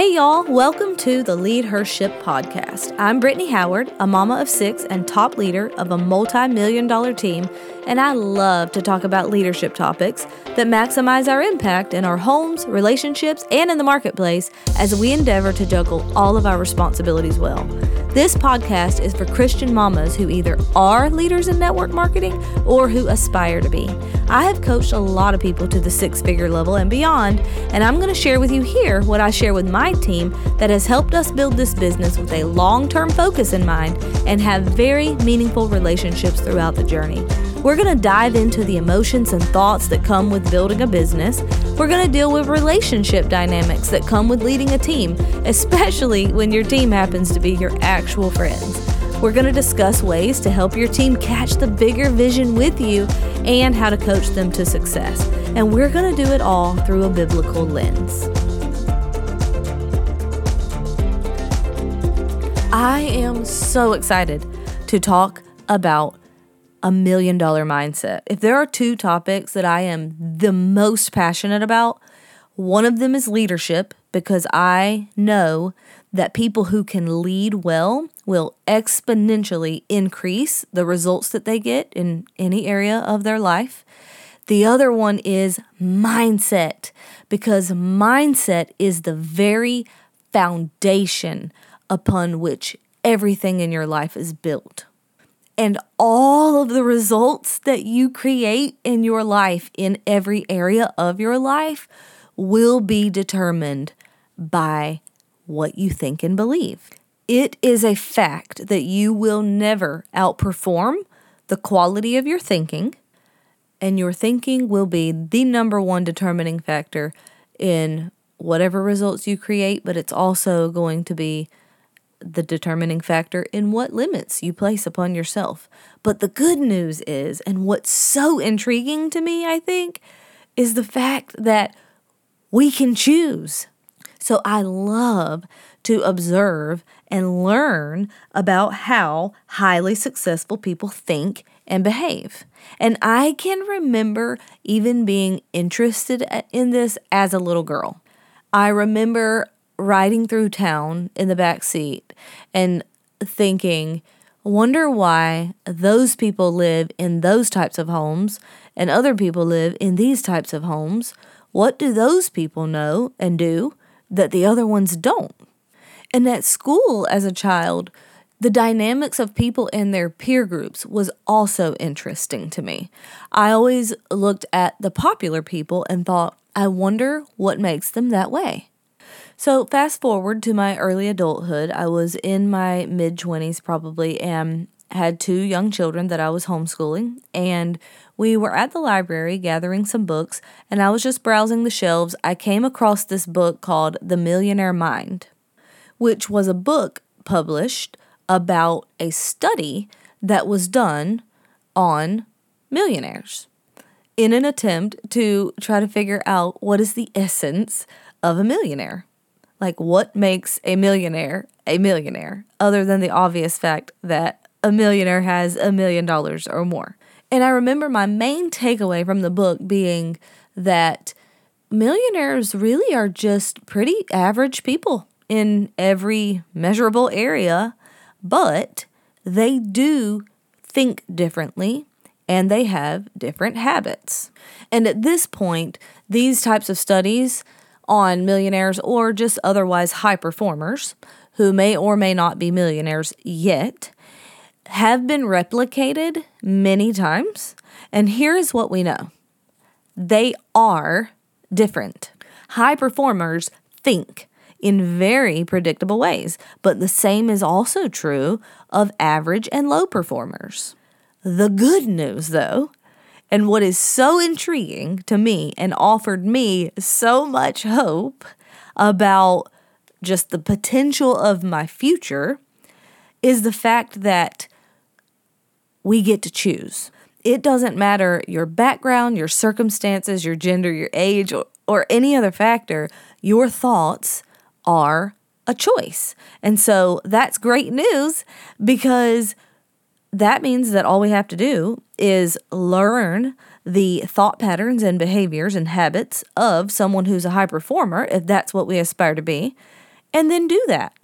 Hey, y'all, welcome to the Lead Her Ship podcast. I'm Brittney Howard, a mama of six and top leader of a multi million dollar team, and I love to talk about leadership topics that maximize our impact in our homes, relationships, and in the marketplace as we endeavor to juggle all of our responsibilities well. This podcast is for Christian mamas who either are leaders in network marketing or who aspire to be. I have coached a lot of people to the six figure level and beyond, and I'm going to share with you here what I share with my team that has helped us build this business with a long term focus in mind and have very meaningful relationships throughout the journey. We're going to dive into the emotions and thoughts that come with building a business. We're going to deal with relationship dynamics that come with leading a team, especially when your team happens to be your actual friends. We're going to discuss ways to help your team catch the bigger vision with you and how to coach them to success. And we're going to do it all through a biblical lens. I am so excited to talk about a million dollar mindset. If there are two topics that I am the most passionate about, one of them is leadership because I know that people who can lead well will exponentially increase the results that they get in any area of their life. The other one is mindset because mindset is the very foundation upon which everything in your life is built. And all of the results that you create in your life, in every area of your life, will be determined by what you think and believe. It is a fact that you will never outperform the quality of your thinking, and your thinking will be the number one determining factor in whatever results you create, but it's also going to be the determining factor in what limits you place upon yourself. But the good news is, and what's so intriguing to me, I think, is the fact that we can choose. So I love to observe and learn about how highly successful people think and behave. And I can remember even being interested in this as a little girl. I remember riding through town in the back seat and thinking, wonder why those people live in those types of homes and other people live in these types of homes. What do those people know and do that the other ones don't. And at school as a child, the dynamics of people in their peer groups was also interesting to me. I always looked at the popular people and thought, I wonder what makes them that way. So, fast forward to my early adulthood, I was in my mid 20s probably and had two young children that I was homeschooling. And we were at the library gathering some books, and I was just browsing the shelves. I came across this book called The Millionaire Mind, which was a book published about a study that was done on millionaires in an attempt to try to figure out what is the essence of a millionaire. Like, what makes a millionaire a millionaire, other than the obvious fact that a millionaire has a million dollars or more. And I remember my main takeaway from the book being that millionaires really are just pretty average people in every measurable area, but they do think differently and they have different habits. And at this point, these types of studies on millionaires or just otherwise high performers who may or may not be millionaires yet have been replicated many times. And here is what we know they are different. High performers think in very predictable ways, but the same is also true of average and low performers. The good news, though, and what is so intriguing to me and offered me so much hope about just the potential of my future is the fact that we get to choose. It doesn't matter your background, your circumstances, your gender, your age, or, or any other factor, your thoughts are a choice. And so that's great news because that means that all we have to do is learn the thought patterns and behaviors and habits of someone who's a high performer, if that's what we aspire to be, and then do that.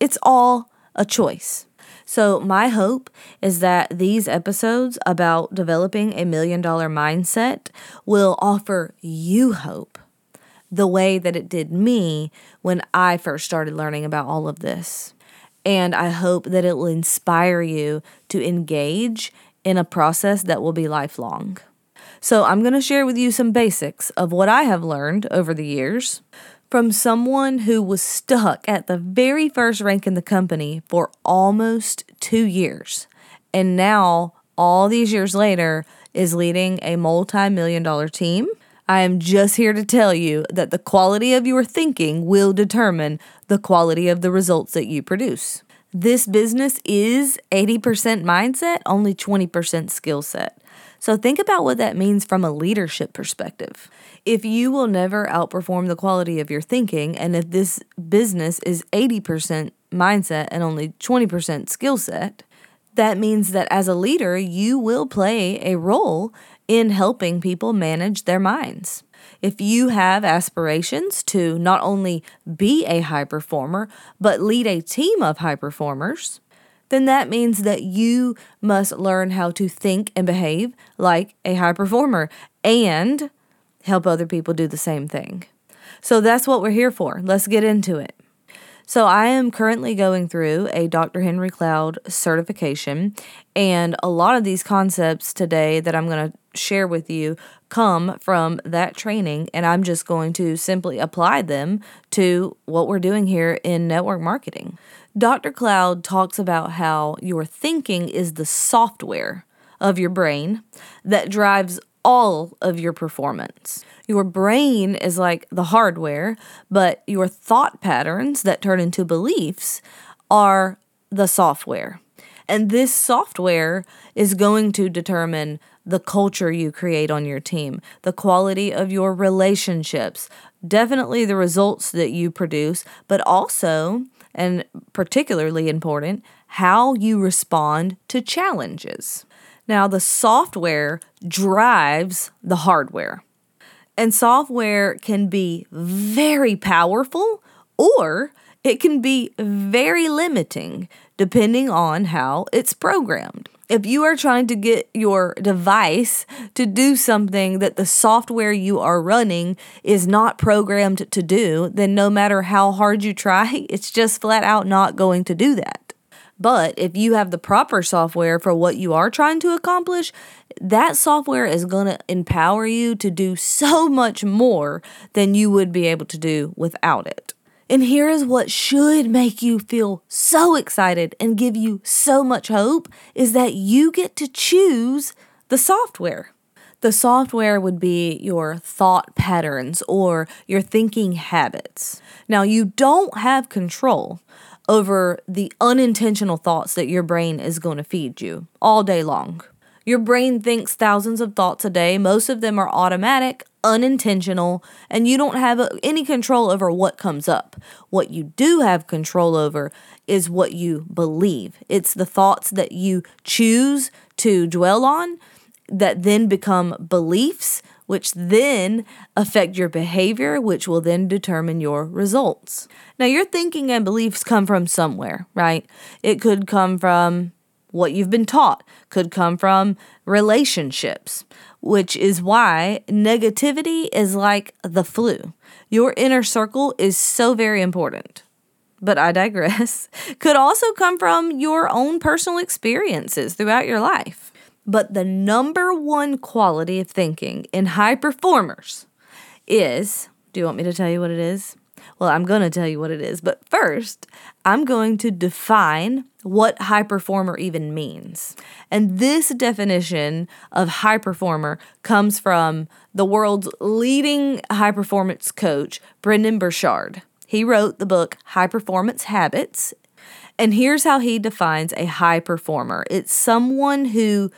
It's all a choice. So, my hope is that these episodes about developing a million dollar mindset will offer you hope the way that it did me when I first started learning about all of this. And I hope that it will inspire you to engage in a process that will be lifelong. So, I'm going to share with you some basics of what I have learned over the years from someone who was stuck at the very first rank in the company for almost two years. And now, all these years later, is leading a multi million dollar team. I am just here to tell you that the quality of your thinking will determine the quality of the results that you produce. This business is 80% mindset, only 20% skill set. So think about what that means from a leadership perspective. If you will never outperform the quality of your thinking, and if this business is 80% mindset and only 20% skill set, that means that as a leader, you will play a role in helping people manage their minds. If you have aspirations to not only be a high performer, but lead a team of high performers, then that means that you must learn how to think and behave like a high performer and help other people do the same thing. So that's what we're here for. Let's get into it. So, I am currently going through a Dr. Henry Cloud certification, and a lot of these concepts today that I'm going to share with you come from that training, and I'm just going to simply apply them to what we're doing here in network marketing. Dr. Cloud talks about how your thinking is the software of your brain that drives all of your performance. Your brain is like the hardware, but your thought patterns that turn into beliefs are the software. And this software is going to determine the culture you create on your team, the quality of your relationships, definitely the results that you produce, but also and particularly important, how you respond to challenges. Now, the software drives the hardware, and software can be very powerful or it can be very limiting depending on how it's programmed if you are trying to get your device to do something that the software you are running is not programmed to do, then no matter how hard you try, it's just flat out not going to do that. But if you have the proper software for what you are trying to accomplish, that software is going to empower you to do so much more than you would be able to do without it. And here is what should make you feel so excited and give you so much hope is that you get to choose the software. The software would be your thought patterns or your thinking habits. Now, you don't have control over the unintentional thoughts that your brain is going to feed you all day long. Your brain thinks thousands of thoughts a day. Most of them are automatic, unintentional, and you don't have any control over what comes up. What you do have control over is what you believe. It's the thoughts that you choose to dwell on that then become beliefs, which then affect your behavior, which will then determine your results. Now, your thinking and beliefs come from somewhere, right? It could come from what you've been taught, could come from relationships, which is why negativity is like the flu. Your inner circle is so very important. But I digress. Could also come from your own personal experiences throughout your life. But the number one quality of thinking in high performers is do you want me to tell you what it is? Well, I'm going to tell you what it is. But first, I'm going to define what high performer even means. And this definition of high performer comes from the world's leading high performance coach, Brendon Burchard. He wrote the book High Performance Habits. And here's how he defines a high performer it's someone who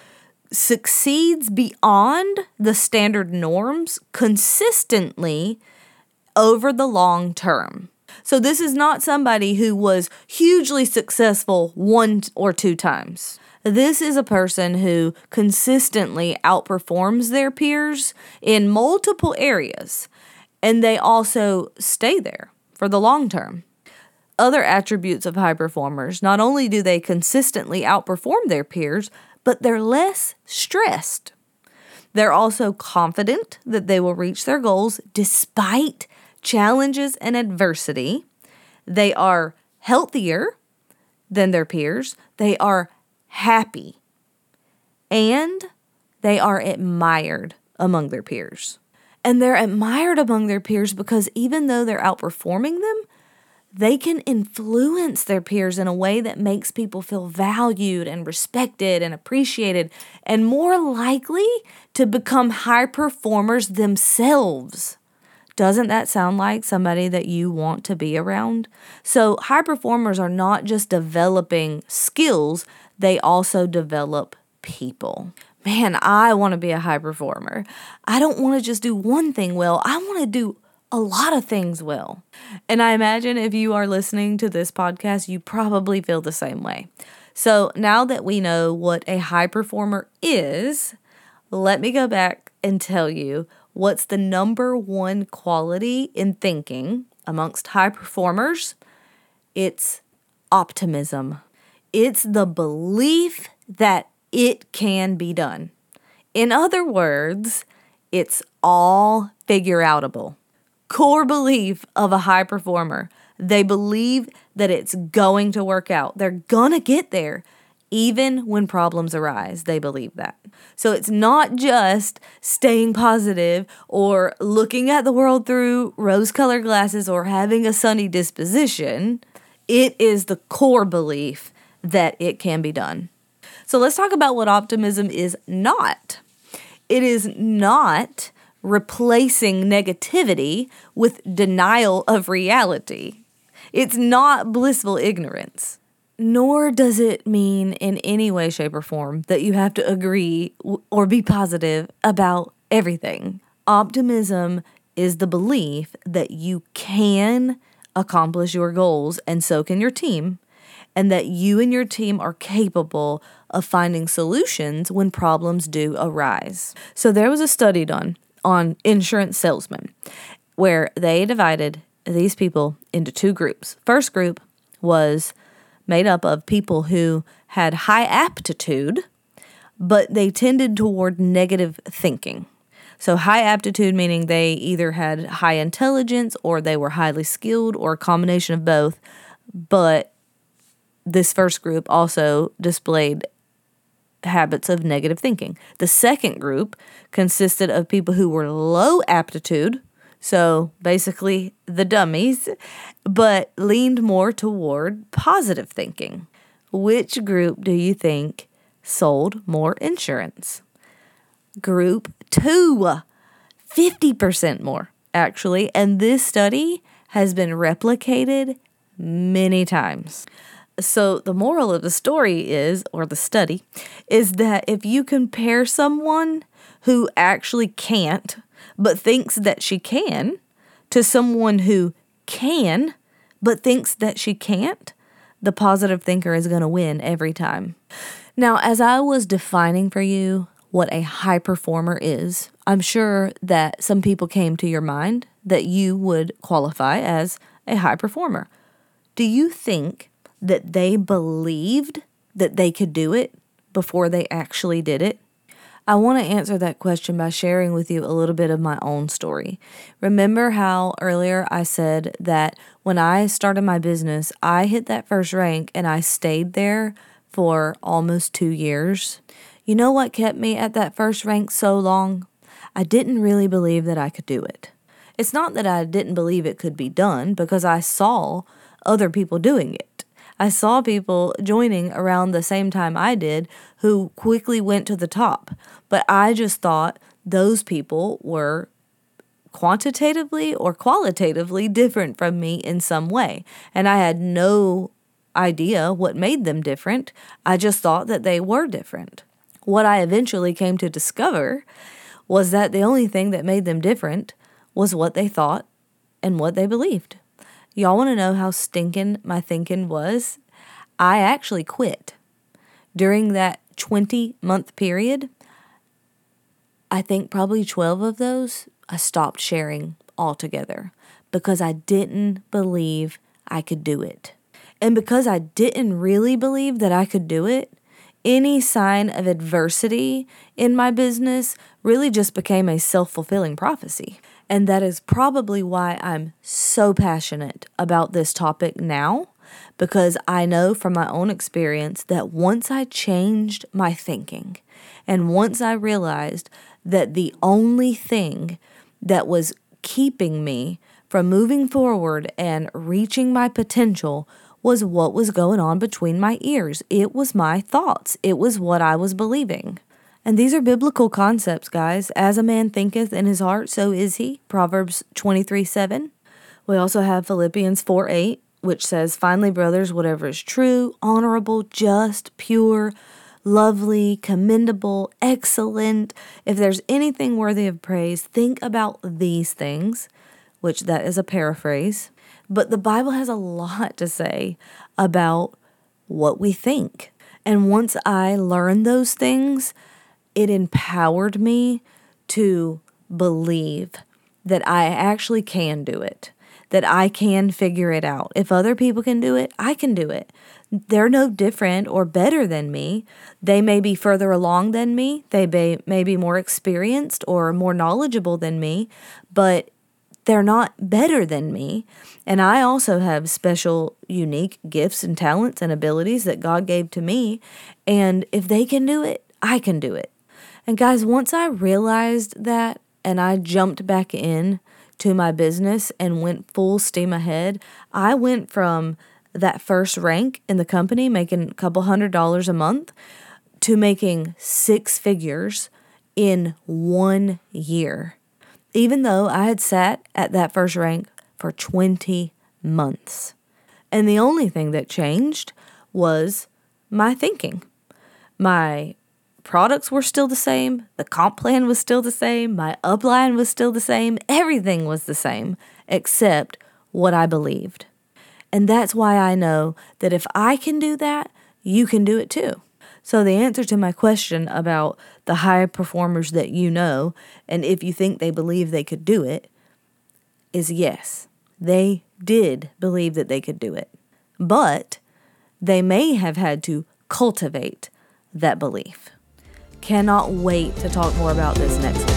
succeeds beyond the standard norms consistently over the long term. So, this is not somebody who was hugely successful one or two times. This is a person who consistently outperforms their peers in multiple areas, and they also stay there for the long term. Other attributes of high performers not only do they consistently outperform their peers, but they're less stressed. They're also confident that they will reach their goals despite challenges and adversity. They are healthier than their peers. They are happy. And they are admired among their peers. And they're admired among their peers because even though they're outperforming them, they can influence their peers in a way that makes people feel valued and respected and appreciated and more likely to become high performers themselves. Doesn't that sound like somebody that you want to be around? So, high performers are not just developing skills, they also develop people. Man, I want to be a high performer. I don't want to just do one thing well, I want to do a lot of things will. And I imagine if you are listening to this podcast, you probably feel the same way. So now that we know what a high performer is, let me go back and tell you what's the number one quality in thinking amongst high performers. It's optimism, it's the belief that it can be done. In other words, it's all figure outable core belief of a high performer. They believe that it's going to work out. They're going to get there. Even when problems arise, they believe that. So it's not just staying positive or looking at the world through rose colored glasses or having a sunny disposition. It is the core belief that it can be done. So let's talk about what optimism is not. It is not replacing negativity with denial of reality. It's not blissful ignorance. Nor does it mean in any way, shape, or form that you have to agree or be positive about everything. Optimism is the belief that you can accomplish your goals, and so can your team, and that you and your team are capable of finding solutions when problems do arise. So, there was a study done on insurance salesmen, where they divided these people into two groups. First group was made up of people who had high aptitude, but they tended toward negative thinking. So, high aptitude meaning they either had high intelligence or they were highly skilled or a combination of both. But this first group also displayed habits of negative thinking. The second group consisted of people who were low aptitude, so basically the dummies, but leaned more toward positive thinking. Which group do you think sold more insurance? Group two, 50% more, actually. And this study has been replicated many times. So, the moral of the story is, or the study, is that if you compare someone who actually can't, but thinks that she can, to someone who can, but thinks that she can't, the positive thinker is going to win every time. Now, as I was defining for you what a high performer is, I'm sure that some people came to your mind that you would qualify as a high performer. Do you think that they believed that they could do it before they actually did it? I want to answer that question by sharing with you a little bit of my own story. Remember how earlier I said that when I started my business, I hit that first rank and I stayed there for almost two years? You know what kept me at that first rank so long? I didn't really believe that I could do it. It's not that I didn't believe it could be done because I saw other people doing it. I saw people joining around the same time I did who quickly went to the top. But I just thought those people were quantitatively or qualitatively different from me in some way. And I had no idea what made them different. I just thought that they were different. What I eventually came to discover was that the only thing that made them different was what they thought and what they believed. Y'all want to know how stinking my thinking was? I actually quit. During that 20 month period, I think probably 12 of those, I stopped sharing altogether because I didn't believe I could do it. And because I didn't really believe that I could do it, any sign of adversity in my business really just became a self fulfilling prophecy. And that is probably why I'm so passionate about this topic now, because I know from my own experience that once I changed my thinking and once I realized that the only thing that was keeping me from moving forward and reaching my potential was what was going on between my ears. It was my thoughts, it was what I was believing. And these are biblical concepts, guys. As a man thinketh in his heart, so is he. Proverbs 23 7. We also have Philippians 4 8, which says, Finally, brothers, whatever is true, honorable, just, pure, lovely, commendable, excellent, if there's anything worthy of praise, think about these things, which that is a paraphrase. But the Bible has a lot to say about what we think. And once I learned those things, it empowered me to believe that I actually can do it, that I can figure it out. If other people can do it, I can do it. They're no different or better than me. They may be further along than me, they may, may be more experienced or more knowledgeable than me, but they're not better than me. And I also have special, unique gifts and talents and abilities that God gave to me. And if they can do it, I can do it. And guys, once I realized that and I jumped back in to my business and went full steam ahead, I went from that first rank in the company, making a couple hundred dollars a month, to making six figures in one year even though I had sat at that first rank for 20 months. And the only thing that changed was my thinking. My products were still the same, the comp plan was still the same, my upline was still the same, everything was the same except what I believed. And that's why I know that if I can do that, you can do it too. So, the answer to my question about the high performers that you know, and if you think they believe they could do it, is yes. They did believe that they could do it. But they may have had to cultivate that belief. Cannot wait to talk more about this next week.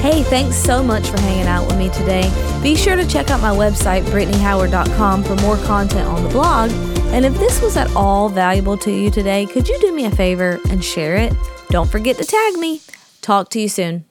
Hey, thanks so much for hanging out with me today. Be sure to check out my website, BrittneyHoward.com, for more content on the blog and if this was at all valuable to you today, could you do me a favor and share it? Don't forget to tag me. Talk to you soon.